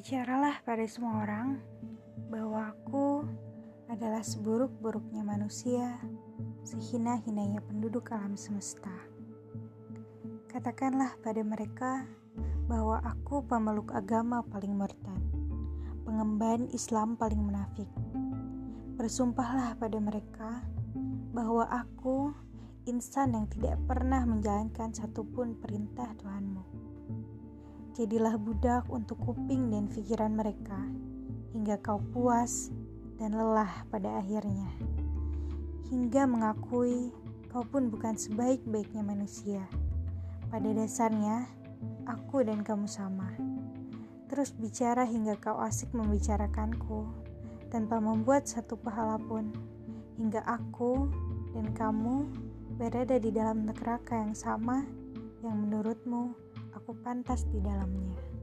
Bicaralah pada semua orang bahwa aku adalah seburuk-buruknya manusia, sehina-hinanya penduduk alam semesta. Katakanlah pada mereka bahwa aku pemeluk agama paling murtad, pengemban Islam paling munafik. Bersumpahlah pada mereka bahwa aku insan yang tidak pernah menjalankan satupun perintah Tuhanmu. Jadilah budak untuk kuping dan pikiran mereka, hingga kau puas dan lelah pada akhirnya. Hingga mengakui kau pun bukan sebaik-baiknya manusia. Pada dasarnya, aku dan kamu sama. Terus bicara hingga kau asik membicarakanku, tanpa membuat satu pahala pun. Hingga aku dan kamu berada di dalam neraka yang sama yang menurutmu aku pantas di dalamnya.